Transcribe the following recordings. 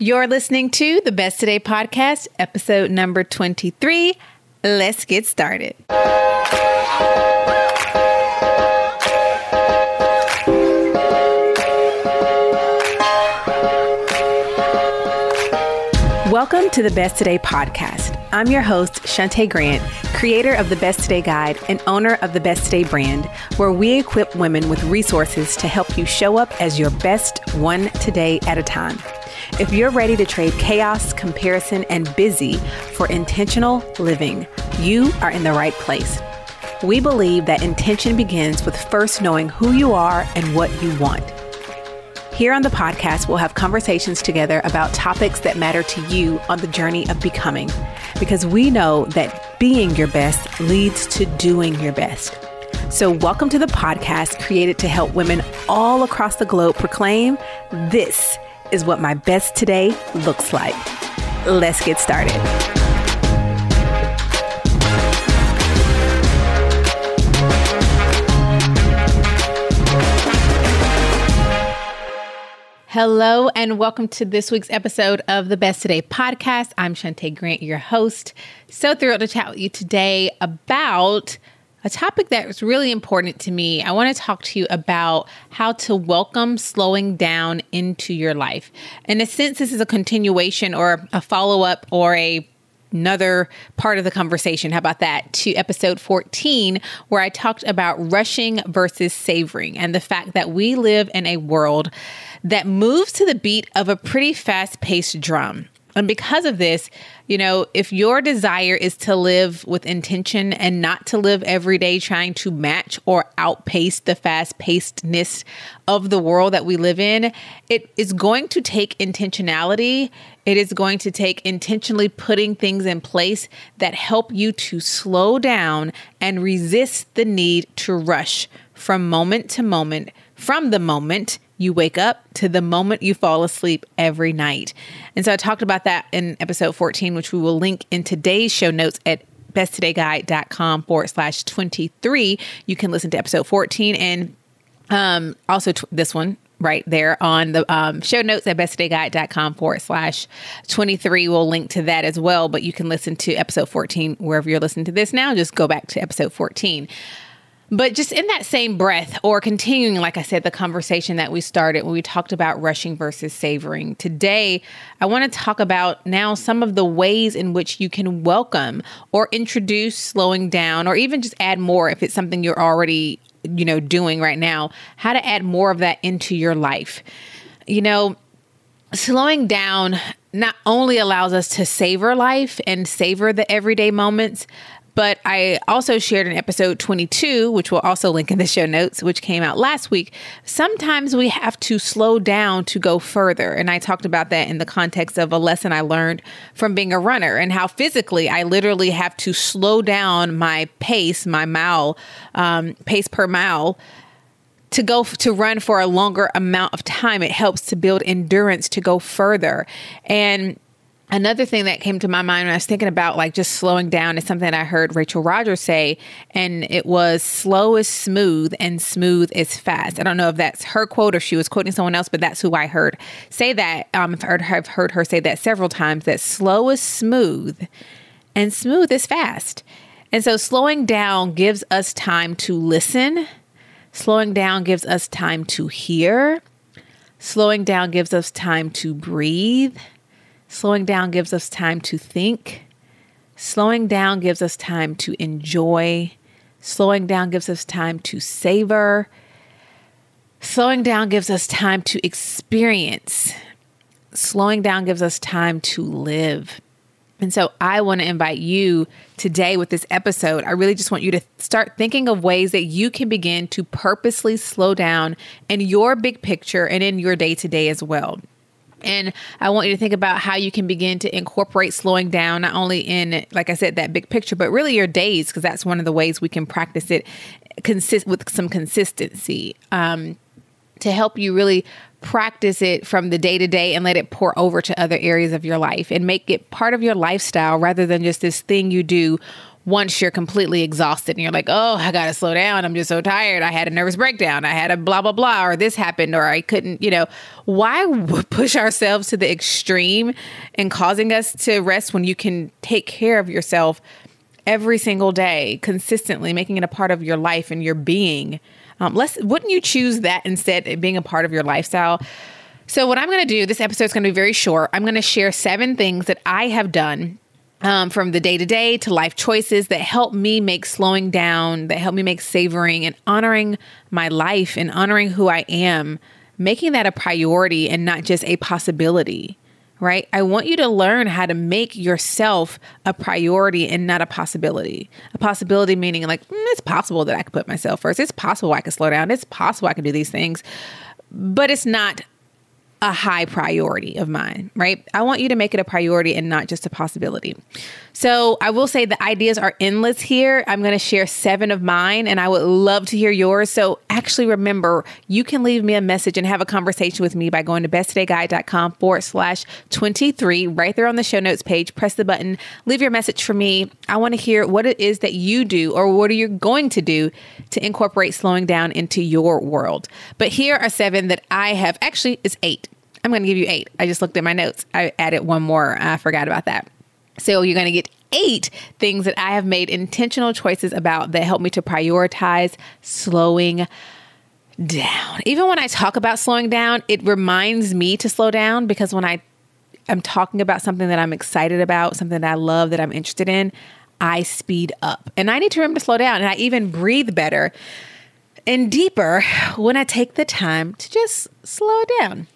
You're listening to the Best Today podcast, episode number 23. Let's get started. Welcome to the Best Today podcast. I'm your host, Shantae Grant, creator of the Best Today Guide and owner of the Best Today brand, where we equip women with resources to help you show up as your best one today at a time. If you're ready to trade chaos, comparison, and busy for intentional living, you are in the right place. We believe that intention begins with first knowing who you are and what you want. Here on the podcast, we'll have conversations together about topics that matter to you on the journey of becoming, because we know that being your best leads to doing your best. So, welcome to the podcast created to help women all across the globe proclaim this is what my best today looks like. Let's get started. Hello, and welcome to this week's episode of the Best Today podcast. I'm Shantae Grant, your host. So thrilled to chat with you today about a topic that is really important to me. I want to talk to you about how to welcome slowing down into your life. In a sense, this is a continuation or a follow up or a another part of the conversation. How about that? To episode 14, where I talked about rushing versus savoring and the fact that we live in a world that moves to the beat of a pretty fast paced drum. And because of this, you know, if your desire is to live with intention and not to live every day trying to match or outpace the fast pacedness of the world that we live in, it is going to take intentionality. It is going to take intentionally putting things in place that help you to slow down and resist the need to rush from moment to moment, from the moment you wake up to the moment you fall asleep every night. And so I talked about that in episode 14, which we will link in today's show notes at besttodayguide.com forward slash 23. You can listen to episode 14 and um, also this one right there on the um, show notes at besttodayguide.com forward slash 23. We'll link to that as well, but you can listen to episode 14 wherever you're listening to this now. Just go back to episode 14. But just in that same breath, or continuing, like I said, the conversation that we started when we talked about rushing versus savoring, today I want to talk about now some of the ways in which you can welcome or introduce slowing down, or even just add more if it's something you're already, you know, doing right now, how to add more of that into your life. You know, slowing down not only allows us to savor life and savor the everyday moments, but I also shared in episode 22, which we'll also link in the show notes, which came out last week. Sometimes we have to slow down to go further. And I talked about that in the context of a lesson I learned from being a runner and how physically I literally have to slow down my pace, my mile, um, pace per mile to go to run for a longer amount of time. It helps to build endurance to go further. And Another thing that came to my mind when I was thinking about like just slowing down is something I heard Rachel Rogers say, and it was slow is smooth and smooth is fast. I don't know if that's her quote or she was quoting someone else, but that's who I heard say that. Um, I've heard, I've heard her say that several times that slow is smooth and smooth is fast. And so slowing down gives us time to listen, slowing down gives us time to hear, slowing down gives us time to breathe Slowing down gives us time to think. Slowing down gives us time to enjoy. Slowing down gives us time to savor. Slowing down gives us time to experience. Slowing down gives us time to live. And so I want to invite you today with this episode. I really just want you to start thinking of ways that you can begin to purposely slow down in your big picture and in your day to day as well. And I want you to think about how you can begin to incorporate slowing down, not only in, like I said, that big picture, but really your days, because that's one of the ways we can practice it consist with some consistency um, to help you really practice it from the day to day and let it pour over to other areas of your life and make it part of your lifestyle rather than just this thing you do once you're completely exhausted and you're like, oh, I got to slow down. I'm just so tired. I had a nervous breakdown. I had a blah, blah, blah, or this happened, or I couldn't, you know, why push ourselves to the extreme and causing us to rest when you can take care of yourself every single day, consistently, making it a part of your life and your being? Um, let's, wouldn't you choose that instead of being a part of your lifestyle? So, what I'm going to do, this episode is going to be very short. I'm going to share seven things that I have done um, from the day to day to life choices that help me make slowing down, that help me make savoring and honoring my life and honoring who I am, making that a priority and not just a possibility, right? I want you to learn how to make yourself a priority and not a possibility. A possibility meaning like, mm, it's possible that I could put myself first. It's possible I could slow down. It's possible I can do these things, but it's not a high priority of mine, right? I want you to make it a priority and not just a possibility. So I will say the ideas are endless here. I'm going to share seven of mine and I would love to hear yours. So actually remember, you can leave me a message and have a conversation with me by going to besttodayguide.com forward slash 23 right there on the show notes page. Press the button, leave your message for me. I want to hear what it is that you do or what are you going to do to incorporate slowing down into your world. But here are seven that I have actually, it's eight. I'm going to give you eight. I just looked at my notes. I added one more. I forgot about that. So you're going to get eight things that I have made intentional choices about that help me to prioritize slowing down. Even when I talk about slowing down, it reminds me to slow down because when I am talking about something that I'm excited about, something that I love, that I'm interested in, I speed up. And I need to remember to slow down. And I even breathe better and deeper when I take the time to just slow down.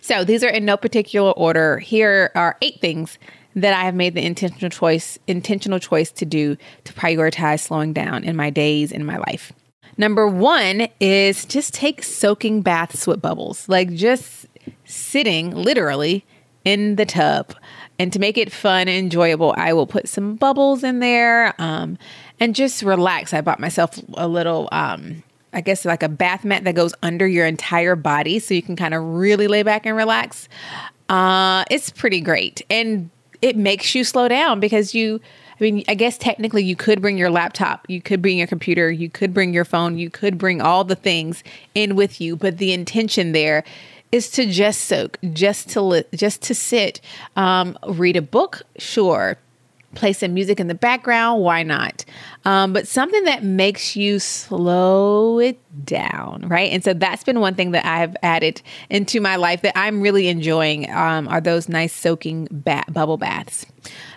So these are in no particular order. Here are eight things that I have made the intentional choice intentional choice to do to prioritize slowing down in my days in my life. Number 1 is just take soaking baths with bubbles. Like just sitting literally in the tub. And to make it fun and enjoyable, I will put some bubbles in there um, and just relax. I bought myself a little um, I guess like a bath mat that goes under your entire body so you can kind of really lay back and relax. Uh, it's pretty great. And it makes you slow down because you, I mean, I guess technically you could bring your laptop, you could bring your computer, you could bring your phone, you could bring all the things in with you, but the intention there is to just soak, just to li- just to sit, um, read a book, sure, play some music in the background, why not? Um, but something that makes you slow it down, right? And so that's been one thing that I've added into my life that I'm really enjoying um, are those nice soaking bubble baths.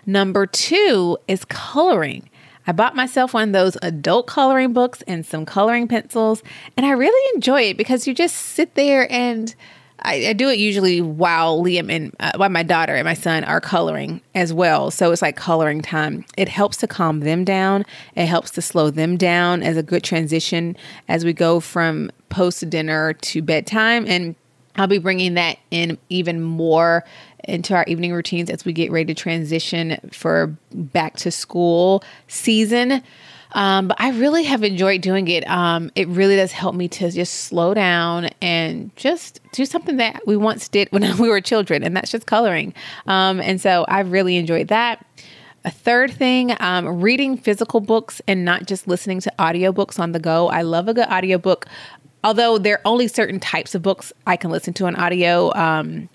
Number two is coloring. I bought myself one of those adult coloring books and some coloring pencils, and I really enjoy it because you just sit there and I, I, do it usually while Liam and uh, while my daughter and my son are coloring as well. So it's like coloring time. It helps to calm them down. It helps to slow them down as a good transition as we go from post dinner to bedtime. And I'll be bringing that in even more into our evening routines as we get ready to transition for back to school season. Um, but I really have enjoyed doing it. Um, it really does help me to just slow down and just do something that we once did when we were children, and that's just coloring. Um, and so I've really enjoyed that. A third thing, um, reading physical books and not just listening to audiobooks on the go. I love a good audiobook, although there are only certain types of books I can listen to on audio. Um,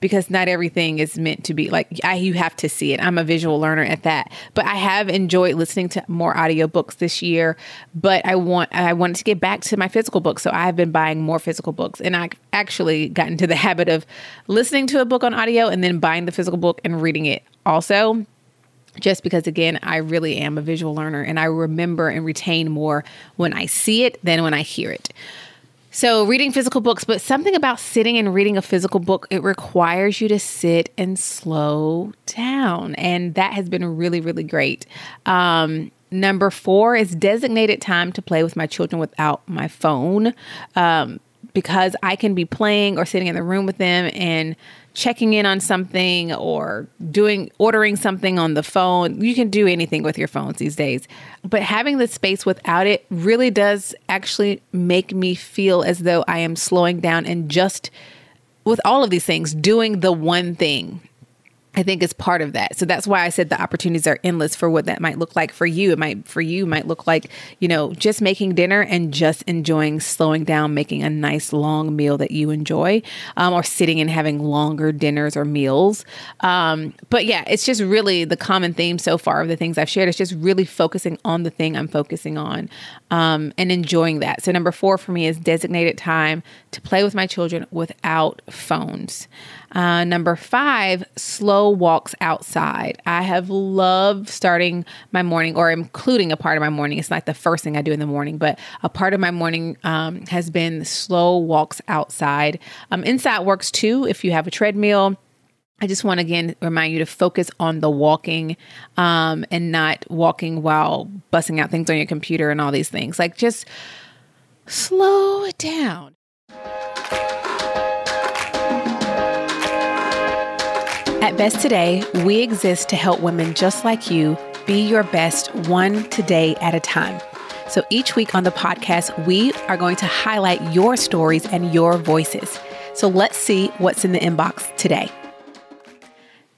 because not everything is meant to be like I, you have to see it. I'm a visual learner at that. But I have enjoyed listening to more audiobooks this year, but I want I wanted to get back to my physical books. So I've been buying more physical books and I actually got into the habit of listening to a book on audio and then buying the physical book and reading it also just because again i really am a visual learner and i remember and retain more when i see it than when i hear it so, reading physical books, but something about sitting and reading a physical book, it requires you to sit and slow down. And that has been really, really great. Um, number four is designated time to play with my children without my phone. Um, because I can be playing or sitting in the room with them and checking in on something or doing ordering something on the phone. You can do anything with your phones these days. But having the space without it really does actually make me feel as though I am slowing down and just with all of these things doing the one thing I think is part of that. So that's why I said the opportunities are endless for what that might look like for you. It might for you might look like, you know, just making dinner and just enjoying slowing down, making a nice long meal that you enjoy, um, or sitting and having longer dinners or meals. Um, but yeah, it's just really the common theme so far of the things I've shared. It's just really focusing on the thing I'm focusing on um, and enjoying that. So number four for me is designated time to play with my children without phones. Uh, number five, slow walks outside. I have loved starting my morning or including a part of my morning. It's not the first thing I do in the morning, but a part of my morning um, has been slow walks outside. Um, inside works too if you have a treadmill. I just want to again remind you to focus on the walking um, and not walking while busting out things on your computer and all these things. Like just slow it down. At Best Today, we exist to help women just like you be your best one today at a time. So each week on the podcast, we are going to highlight your stories and your voices. So let's see what's in the inbox today.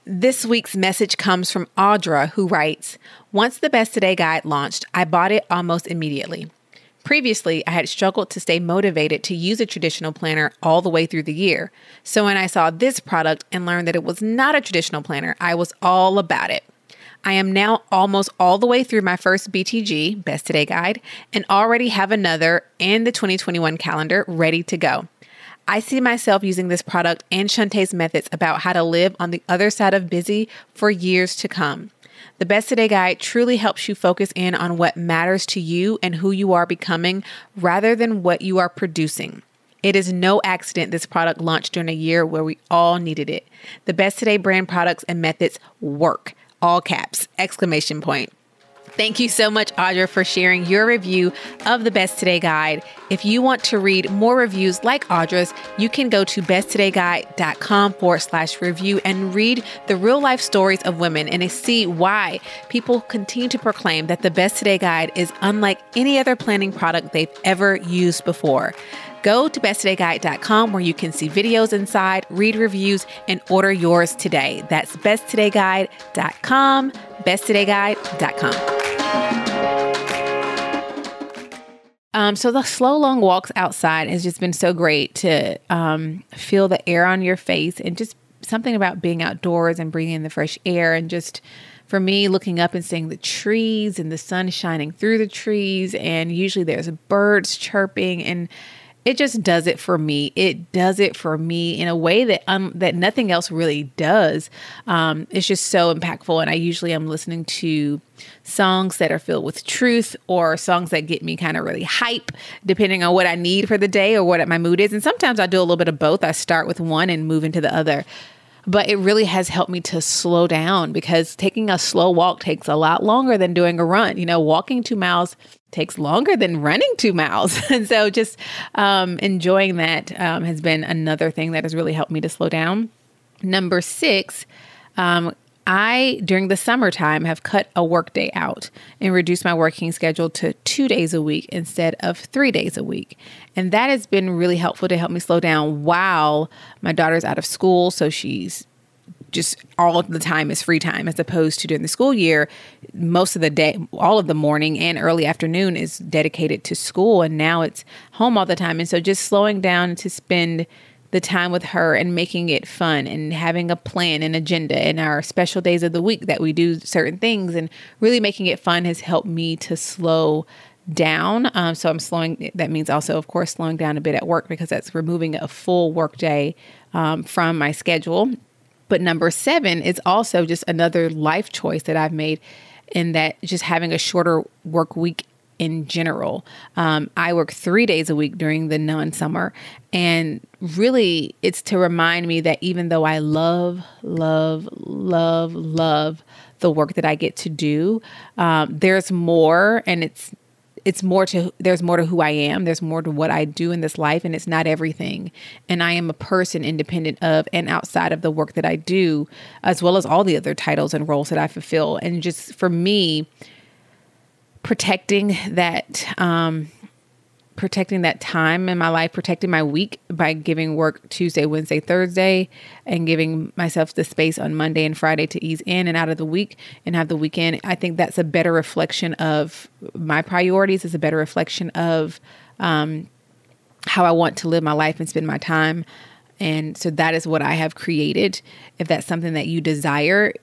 This week's message comes from Audra, who writes Once the Best Today guide launched, I bought it almost immediately. Previously, I had struggled to stay motivated to use a traditional planner all the way through the year. So when I saw this product and learned that it was not a traditional planner, I was all about it. I am now almost all the way through my first BTG, Best Today Guide, and already have another and the 2021 calendar ready to go. I see myself using this product and Shantae's methods about how to live on the other side of busy for years to come. The Best Today Guide truly helps you focus in on what matters to you and who you are becoming rather than what you are producing. It is no accident this product launched during a year where we all needed it. The Best Today brand products and methods work. All caps, exclamation point. Thank you so much, Audra, for sharing your review of the Best Today Guide. If you want to read more reviews like Audra's, you can go to besttodayguide.com forward slash review and read the real life stories of women and see why people continue to proclaim that the Best Today Guide is unlike any other planning product they've ever used before. Go to besttodayguide.com where you can see videos inside, read reviews, and order yours today. That's besttodayguide.com, besttodayguide.com. Um, so the slow, long walks outside has just been so great to um, feel the air on your face and just something about being outdoors and breathing in the fresh air and just for me looking up and seeing the trees and the sun shining through the trees and usually there's birds chirping and it just does it for me. It does it for me in a way that um that nothing else really does. Um, it's just so impactful, and I usually am listening to songs that are filled with truth or songs that get me kind of really hype, depending on what I need for the day or what my mood is. And sometimes I do a little bit of both. I start with one and move into the other but it really has helped me to slow down because taking a slow walk takes a lot longer than doing a run. You know, walking two miles takes longer than running two miles. and so just um, enjoying that um, has been another thing that has really helped me to slow down. Number six, um, I, during the summertime, have cut a workday out and reduced my working schedule to two days a week instead of three days a week. And that has been really helpful to help me slow down while my daughter's out of school. So she's just all of the time is free time as opposed to during the school year most of the day all of the morning and early afternoon is dedicated to school and now it's home all the time and so just slowing down to spend the time with her and making it fun and having a plan and agenda and our special days of the week that we do certain things and really making it fun has helped me to slow down. Um, so I'm slowing, that means also, of course, slowing down a bit at work because that's removing a full work day um, from my schedule. But number seven is also just another life choice that I've made in that just having a shorter work week in general. Um, I work three days a week during the non summer. And really, it's to remind me that even though I love, love, love, love the work that I get to do, um, there's more. And it's it's more to there's more to who I am, there's more to what I do in this life and it's not everything. And I am a person independent of and outside of the work that I do as well as all the other titles and roles that I fulfill. And just for me protecting that um protecting that time in my life, protecting my week by giving work Tuesday, Wednesday, Thursday, and giving myself the space on Monday and Friday to ease in and out of the week and have the weekend. I think that's a better reflection of my priorities, is a better reflection of um, how I want to live my life and spend my time. And so that is what I have created. If that's something that you desire,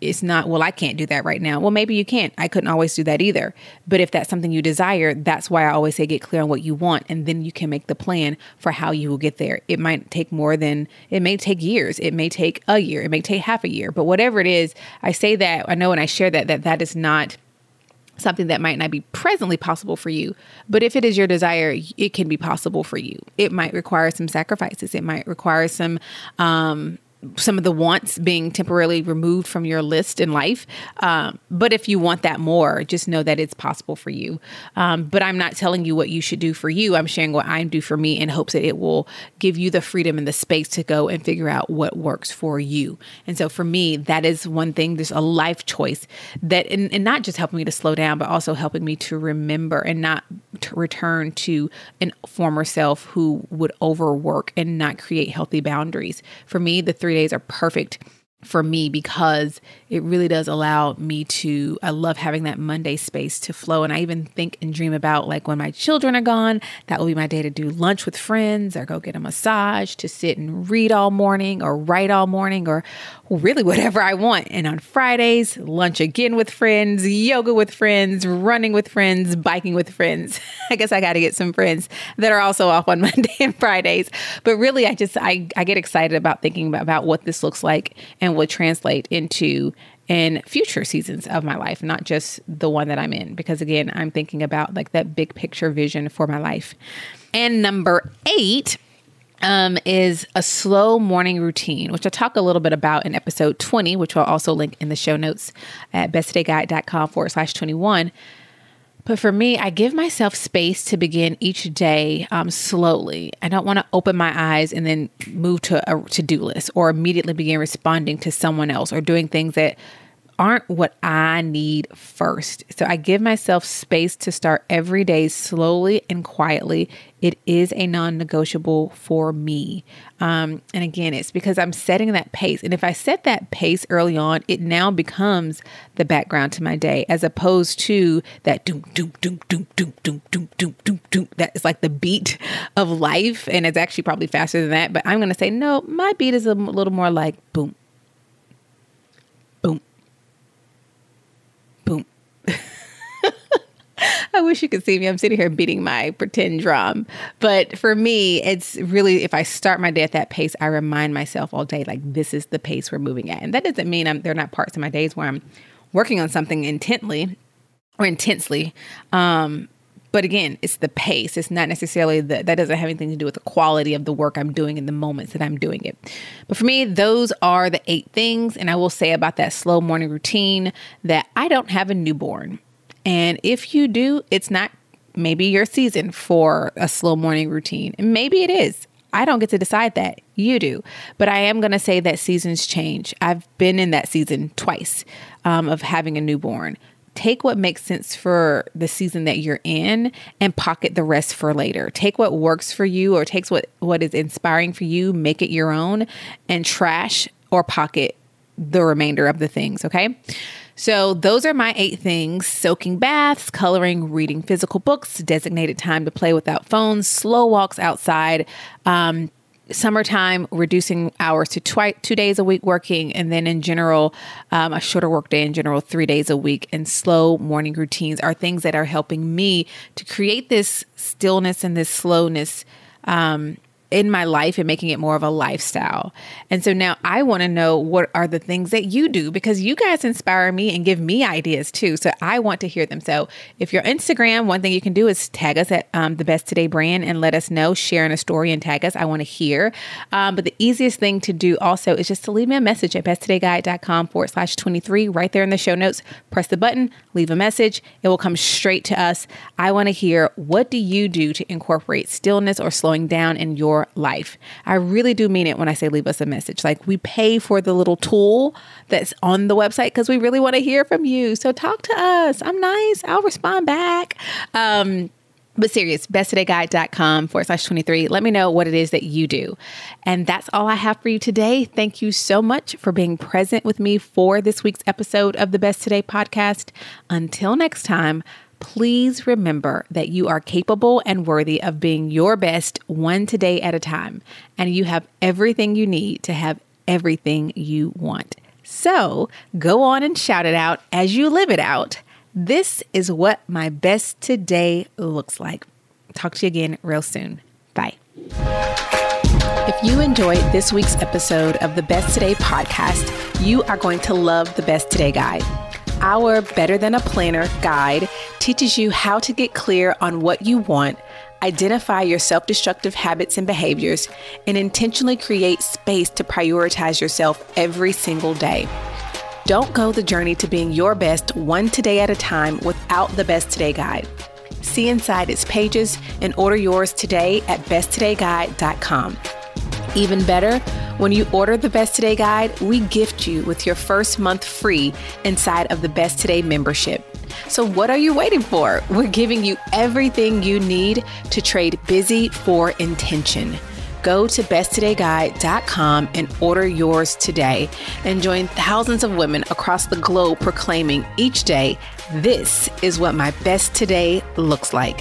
it's not, well, I can't do that right now. Well, maybe you can't. I couldn't always do that either. But if that's something you desire, that's why I always say get clear on what you want. And then you can make the plan for how you will get there. It might take more than, it may take years. It may take a year. It may take half a year. But whatever it is, I say that, I know when I share that, that that is not something that might not be presently possible for you. But if it is your desire, it can be possible for you. It might require some sacrifices. It might require some um, some of the wants being temporarily removed from your list in life. Um, but if you want that more, just know that it's possible for you. Um, but I'm not telling you what you should do for you. I'm sharing what I do for me in hopes that it will give you the freedom and the space to go and figure out what works for you. And so for me, that is one thing. There's a life choice that, and, and not just helping me to slow down, but also helping me to remember and not to return to an former self who would overwork and not create healthy boundaries. For me, the three days are perfect for me because it really does allow me to I love having that Monday space to flow. And I even think and dream about like when my children are gone that will be my day to do lunch with friends or go get a massage to sit and read all morning or write all morning or really whatever I want. And on Fridays lunch again with friends yoga with friends running with friends biking with friends. I guess I got to get some friends that are also off on Monday and Fridays. But really I just I I get excited about thinking about, about what this looks like. and will translate into in future seasons of my life, not just the one that I'm in. Because again, I'm thinking about like that big picture vision for my life. And number eight um, is a slow morning routine, which I talk a little bit about in episode 20, which I'll also link in the show notes at besttodayguide.com forward slash 21. But for me, I give myself space to begin each day um, slowly. I don't want to open my eyes and then move to a to do list or immediately begin responding to someone else or doing things that aren't what I need first. So I give myself space to start every day slowly and quietly. It is a non negotiable for me. Um, and again, it's because I'm setting that pace. And if I set that pace early on, it now becomes the background to my day as opposed to that doom, doom, doom, doom, doom, doom, doom, doom, doom, doom. That is like the beat of life. And it's actually probably faster than that. But I'm going to say, no, my beat is a little more like boom, I wish you could see me. I'm sitting here beating my pretend drum. But for me, it's really, if I start my day at that pace, I remind myself all day, like, this is the pace we're moving at. And that doesn't mean I'm, there are not parts of my days where I'm working on something intently or intensely. Um, but again, it's the pace. It's not necessarily the, that doesn't have anything to do with the quality of the work I'm doing in the moments that I'm doing it. But for me, those are the eight things. And I will say about that slow morning routine that I don't have a newborn. And if you do, it's not maybe your season for a slow morning routine. Maybe it is. I don't get to decide that. You do. But I am going to say that seasons change. I've been in that season twice um, of having a newborn. Take what makes sense for the season that you're in and pocket the rest for later. Take what works for you or takes what, what is inspiring for you, make it your own, and trash or pocket the remainder of the things. Okay. So, those are my eight things soaking baths, coloring, reading physical books, designated time to play without phones, slow walks outside, um, summertime, reducing hours to twi- two days a week working, and then in general, um, a shorter work day in general, three days a week, and slow morning routines are things that are helping me to create this stillness and this slowness um, in my life and making it more of a lifestyle. And so now I want to know what are the things that you do because you guys inspire me and give me ideas too. So I want to hear them. So if you're Instagram, one thing you can do is tag us at um, the Best Today brand and let us know, share a story and tag us. I want to hear. Um, but the easiest thing to do also is just to leave me a message at besttodayguide.com forward slash 23 right there in the show notes. Press the button, leave a message. It will come straight to us. I want to hear what do you do to incorporate stillness or slowing down in your life. I really do mean it when I say leave us a message. Like we pay for the little tool that's on the website because we really want to hear from you. So talk to us. I'm nice. I'll respond back. Um, But serious, besttodayguide.com forward slash 23. Let me know what it is that you do. And that's all I have for you today. Thank you so much for being present with me for this week's episode of the Best Today podcast. Until next time, please remember that you are capable and worthy of being your best one today at a time. And you have everything you need to have everything you want. So go on and shout it out as you live it out. This is what my best today looks like. Talk to you again real soon. Bye. If you enjoyed this week's episode of the Best Today podcast, you are going to love the Best Today Guide. Our Better Than a Planner guide teaches you how to get clear on what you want, identify your self destructive habits and behaviors, and intentionally create space to prioritize yourself every single day. Don't go the journey to being your best one today at a time without the Best Today Guide. See inside its pages and order yours today at besttodayguide.com. Even better, when you order the Best Today Guide, we gift you with your first month free inside of the Best Today membership. So, what are you waiting for? We're giving you everything you need to trade busy for intention go to besttodayguide.com and order yours today and join thousands of women across the globe proclaiming each day, this is what my best today looks like.